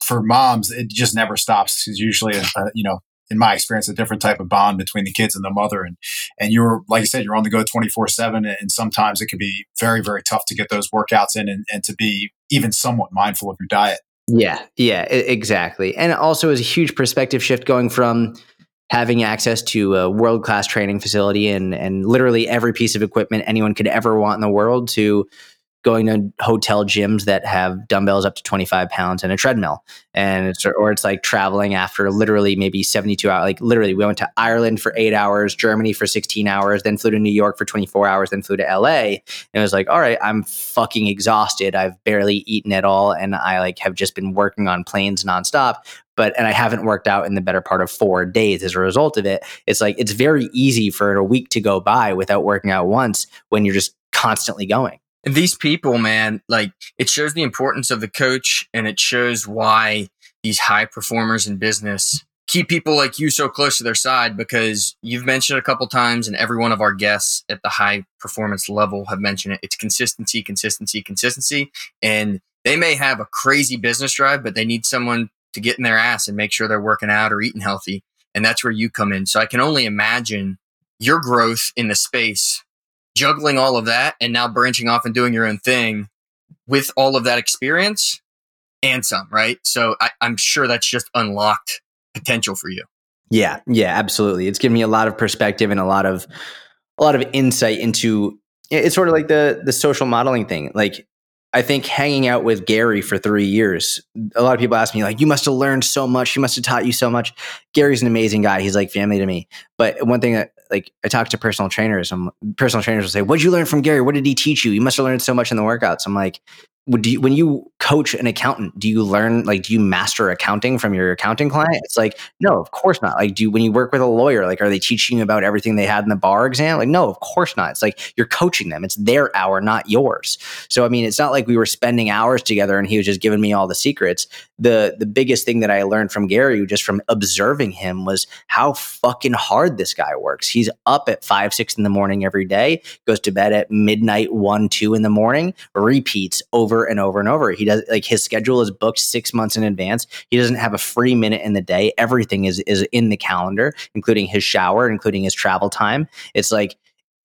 for moms, it just never stops. Because usually, a, a, you know, in my experience, a different type of bond between the kids and the mother. And and you're like I said, you're on the go 24 seven, and sometimes it can be very very tough to get those workouts in and, and to be even somewhat mindful of your diet. Yeah, yeah, exactly. And also is a huge perspective shift going from having access to a world class training facility and and literally every piece of equipment anyone could ever want in the world to going to hotel gyms that have dumbbells up to 25 pounds and a treadmill and it's or it's like traveling after literally maybe 72 hours like literally we went to ireland for eight hours germany for 16 hours then flew to new york for 24 hours then flew to la and it was like all right i'm fucking exhausted i've barely eaten at all and i like have just been working on planes nonstop but and I haven't worked out in the better part of four days as a result of it. It's like it's very easy for a week to go by without working out once when you're just constantly going. And these people, man, like it shows the importance of the coach and it shows why these high performers in business keep people like you so close to their side because you've mentioned it a couple times and every one of our guests at the high performance level have mentioned it. It's consistency, consistency, consistency. And they may have a crazy business drive, but they need someone to get in their ass and make sure they're working out or eating healthy. And that's where you come in. So I can only imagine your growth in the space juggling all of that and now branching off and doing your own thing with all of that experience and some, right? So I, am sure that's just unlocked potential for you. Yeah, yeah, absolutely. It's given me a lot of perspective and a lot of a lot of insight into it's sort of like the the social modeling thing. Like I think hanging out with Gary for three years, a lot of people ask me, like, you must have learned so much. He must have taught you so much. Gary's an amazing guy. He's like family to me. But one thing like, I talk to personal trainers, some personal trainers will say, What'd you learn from Gary? What did he teach you? You must have learned so much in the workouts. I'm like, you, when you coach an accountant, do you learn like do you master accounting from your accounting client? It's like no, of course not. Like do you, when you work with a lawyer, like are they teaching you about everything they had in the bar exam? Like no, of course not. It's like you're coaching them. It's their hour, not yours. So I mean, it's not like we were spending hours together and he was just giving me all the secrets. The the biggest thing that I learned from Gary just from observing him was how fucking hard this guy works. He's up at five, six in the morning every day, goes to bed at midnight, one, two in the morning, repeats over over and over and over. He does like his schedule is booked six months in advance. He doesn't have a free minute in the day. Everything is is in the calendar, including his shower, including his travel time. It's like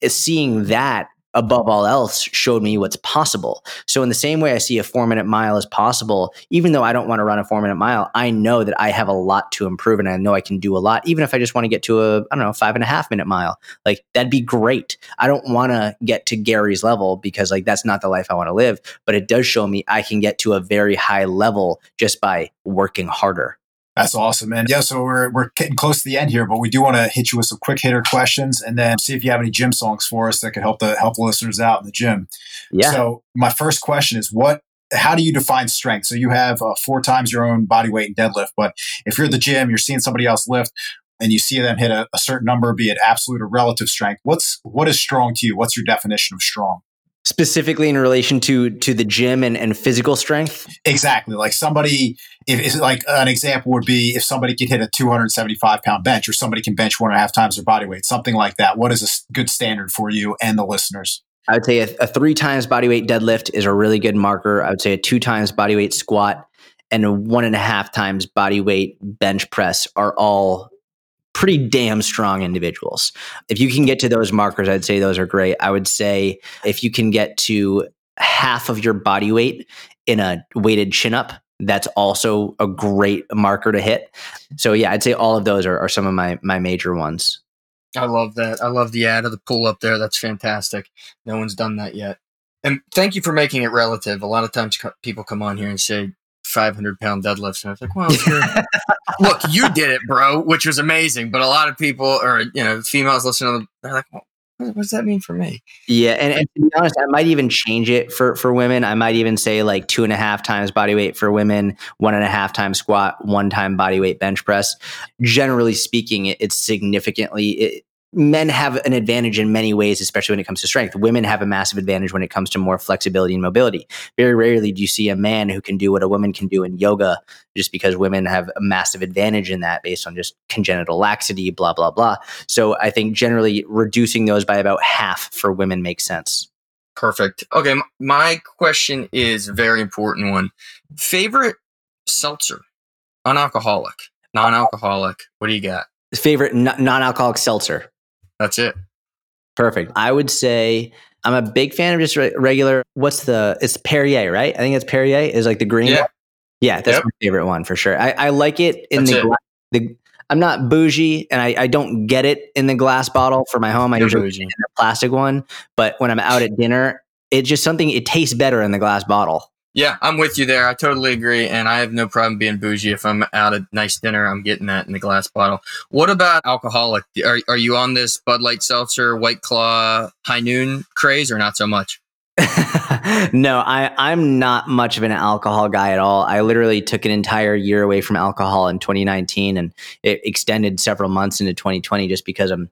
it's seeing that above all else showed me what's possible. So in the same way I see a four minute mile as possible, even though I don't want to run a four minute mile, I know that I have a lot to improve and I know I can do a lot, even if I just want to get to a, I don't know, five and a half minute mile. Like that'd be great. I don't want to get to Gary's level because like that's not the life I want to live, but it does show me I can get to a very high level just by working harder. That's awesome, man. Yeah, so we're, we're getting close to the end here, but we do want to hit you with some quick hitter questions and then see if you have any gym songs for us that could help the help the listeners out in the gym. Yeah. So my first question is what how do you define strength? So you have uh, four times your own body weight in deadlift, but if you're at the gym, you're seeing somebody else lift and you see them hit a, a certain number, be it absolute or relative strength. What's what is strong to you? What's your definition of strong? Specifically in relation to to the gym and, and physical strength? Exactly. Like somebody if like an example would be if somebody could hit a 275 pound bench or somebody can bench one and a half times their body weight something like that what is a good standard for you and the listeners? I would say a, a three times body weight deadlift is a really good marker. I would say a two times body weight squat and a one and a half times body weight bench press are all pretty damn strong individuals. If you can get to those markers, I'd say those are great. I would say if you can get to half of your body weight in a weighted chin up, that's also a great marker to hit. So yeah, I'd say all of those are, are some of my my major ones. I love that. I love the ad of the pull up there. That's fantastic. No one's done that yet. And thank you for making it relative. A lot of times people come on here and say, 500 pound deadlifts. And I was like, well, [laughs] look, you did it, bro, which was amazing. But a lot of people, or, you know, females listening to them, they're like, well, what does that mean for me? Yeah, and, and, to be honest, I might even change it for for women. I might even say like two and a half times body weight for women, one and a half times squat, one time body weight bench press. Generally speaking, it, it's significantly it, men have an advantage in many ways, especially when it comes to strength. Women have a massive advantage when it comes to more flexibility and mobility. Very rarely do you see a man who can do what a woman can do in yoga just because women have a massive advantage in that based on just congenital laxity, blah, blah, blah. So I think generally reducing those by about half for women makes sense. Perfect. Okay. My question is a very important one. Favorite seltzer? unalcoholic, non-alcoholic. What do you got? Favorite non-alcoholic seltzer. That's it. Perfect. I would say I'm a big fan of just re- regular. What's the? It's Perrier, right? I think it's Perrier. Is like the green. Yeah. Yeah, that's yep. my favorite one for sure. I, I like it in the, gla- the. I'm not bougie, and I, I, don't get it in the glass bottle for my home. I You're usually get the plastic one, but when I'm out at dinner, it's just something. It tastes better in the glass bottle. Yeah, I'm with you there. I totally agree. And I have no problem being bougie. If I'm out at nice dinner, I'm getting that in the glass bottle. What about alcoholic? Are, are you on this Bud Light Seltzer, White Claw, High Noon craze or not so much? [laughs] no, I, I'm not much of an alcohol guy at all. I literally took an entire year away from alcohol in 2019 and it extended several months into 2020 just because I'm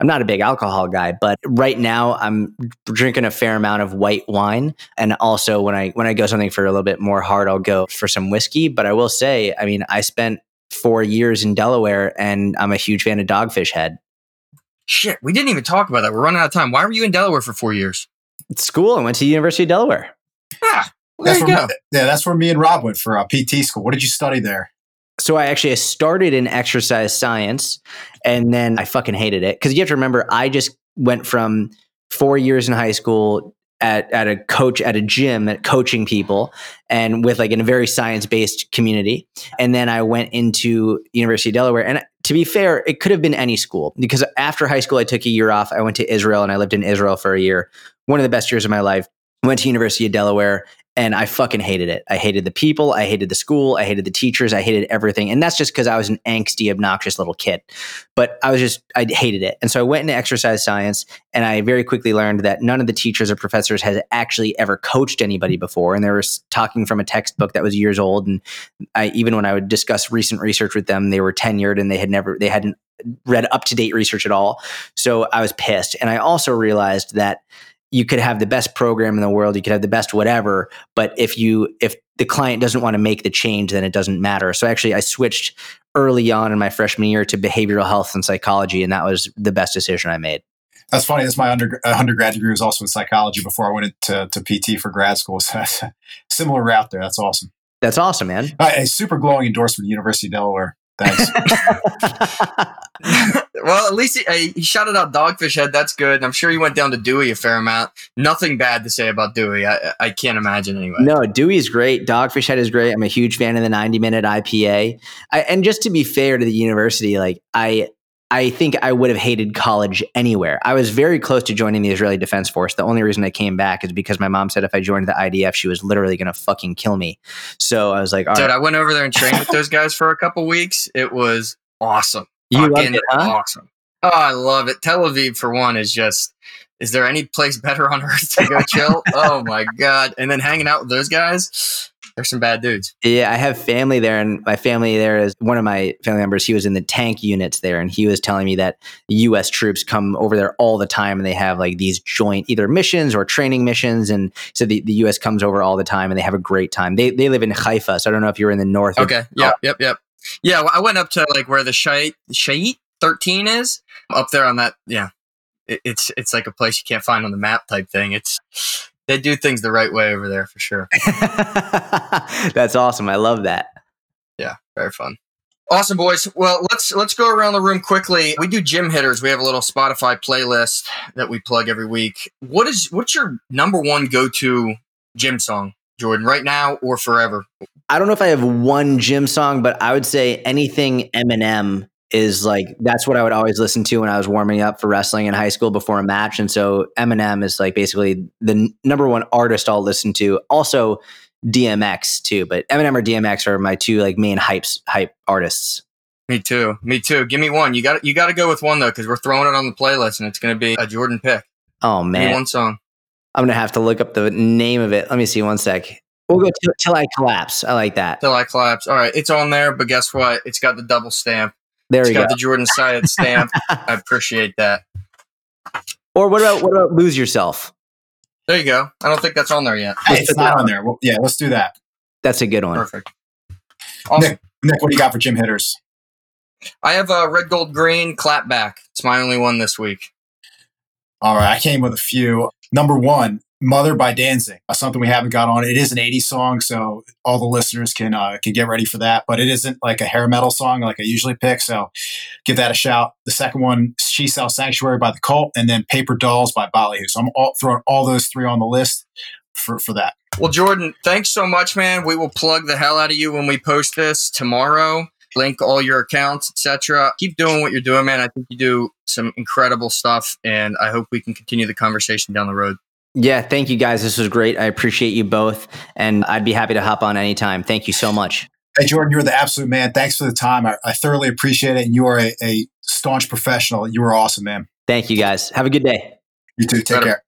I'm not a big alcohol guy, but right now I'm drinking a fair amount of white wine. And also when I when I go something for a little bit more hard, I'll go for some whiskey. But I will say, I mean, I spent four years in Delaware and I'm a huge fan of Dogfish Head. Shit, we didn't even talk about that. We're running out of time. Why were you in Delaware for four years? School. I went to University of Delaware. Ah, well, there that's you go. Me, yeah, that's where me and Rob went for a PT school. What did you study there? So I actually started in exercise science and then I fucking hated it. Cause you have to remember, I just went from four years in high school at, at a coach at a gym at coaching people and with like in a very science based community. And then I went into University of Delaware. And to be fair, it could have been any school because after high school, I took a year off. I went to Israel and I lived in Israel for a year. One of the best years of my life. Went to University of Delaware and I fucking hated it. I hated the people, I hated the school, I hated the teachers, I hated everything. And that's just because I was an angsty, obnoxious little kid. But I was just, I hated it. And so I went into exercise science and I very quickly learned that none of the teachers or professors had actually ever coached anybody before. And they were talking from a textbook that was years old. And I, even when I would discuss recent research with them, they were tenured and they had never, they hadn't read up to date research at all. So I was pissed. And I also realized that you could have the best program in the world, you could have the best whatever, but if you if the client doesn't want to make the change, then it doesn't matter. So actually, I switched early on in my freshman year to behavioral health and psychology, and that was the best decision I made. That's funny. That's my under, uh, undergrad degree was also in psychology before I went into to PT for grad school. [laughs] So similar route there. That's awesome. That's awesome, man. Uh, a super glowing endorsement, University of Delaware. Thanks. [laughs] well, at least he, uh, he, shouted out Dogfish Head. That's good. I'm sure he went down to Dewey a fair amount. Nothing bad to say about Dewey. I, I can't imagine anyway. No, Dewey's great. Dogfish Head is great. I'm a huge fan of the 90 minute IPA. I, and just to be fair to the university, like I I think I would have hated college anywhere. I was very close to joining the Israeli Defense Force. The only reason I came back is because my mom said if I joined the IDF, she was literally going to fucking kill me. So I was like, dude, right. I went over there and trained with those guys for a couple weeks. It was awesome. You loved it, huh? Awesome. Oh, I love it. Tel Aviv, for one, is just. Is there any place better on earth to go [laughs] chill? oh my god! And then hanging out with those guys there's some bad dudes. Yeah, I have family there, and my family there is one of my family members. He was in the tank units there, and he was telling me that U.S. troops come over there all the time, and they have like these joint either missions or training missions. And so the, the U.S. comes over all the time, and they have a great time. They they live in Haifa, so I don't know if you're in the north. Okay. Oh. Yep. Yep. Yep. Yeah, I went up to like where the Shait Shait 13 is up there on that. Yeah, it, it's it's like a place you can't find on the map type thing. It's they do things the right way over there for sure. [laughs] That's awesome. I love that. Yeah, very fun. Awesome, boys. Well, let's let's go around the room quickly. We do gym hitters. We have a little Spotify playlist that we plug every week. What is what's your number one go to gym song, Jordan? Right now or forever? I don't know if I have one gym song, but I would say anything Eminem is like that's what I would always listen to when I was warming up for wrestling in high school before a match. And so Eminem is like basically the n- number one artist I'll listen to. Also DMX too, but Eminem or DMX are my two like main hypes hype artists. Me too. Me too. Give me one. You got you got to go with one though because we're throwing it on the playlist and it's going to be a Jordan pick. Oh man, one song. I'm gonna have to look up the name of it. Let me see one sec. We'll go till, till I collapse. I like that. Till I collapse. All right, it's on there, but guess what? It's got the double stamp. There it's you got go. the Jordan Syatt stamp. [laughs] I appreciate that. Or what about what about lose yourself? There you go. I don't think that's on there yet. Hey, it's not on there. Well, yeah, let's do that. That's a good one. Perfect. Awesome. Nick, Nick, what do you got for gym hitters? I have a red, gold, green clapback. It's my only one this week. All right, I came with a few. Number one, Mother by Danzig, uh, something we haven't got on. It is an 80s song, so all the listeners can uh, can get ready for that. But it isn't like a hair metal song like I usually pick, so give that a shout. The second one, She Sells Sanctuary by The Cult, and then Paper Dolls by Ballyhoo. So I'm all, throwing all those three on the list for, for that. Well, Jordan, thanks so much, man. We will plug the hell out of you when we post this tomorrow. Link all your accounts, etc. Keep doing what you're doing, man. I think you do some incredible stuff, and I hope we can continue the conversation down the road. Yeah, thank you guys. This was great. I appreciate you both, and I'd be happy to hop on anytime. Thank you so much. Hey, Jordan, you're the absolute man. Thanks for the time. I, I thoroughly appreciate it. And you are a, a staunch professional. You are awesome, man. Thank you guys. Have a good day. You too. Take care.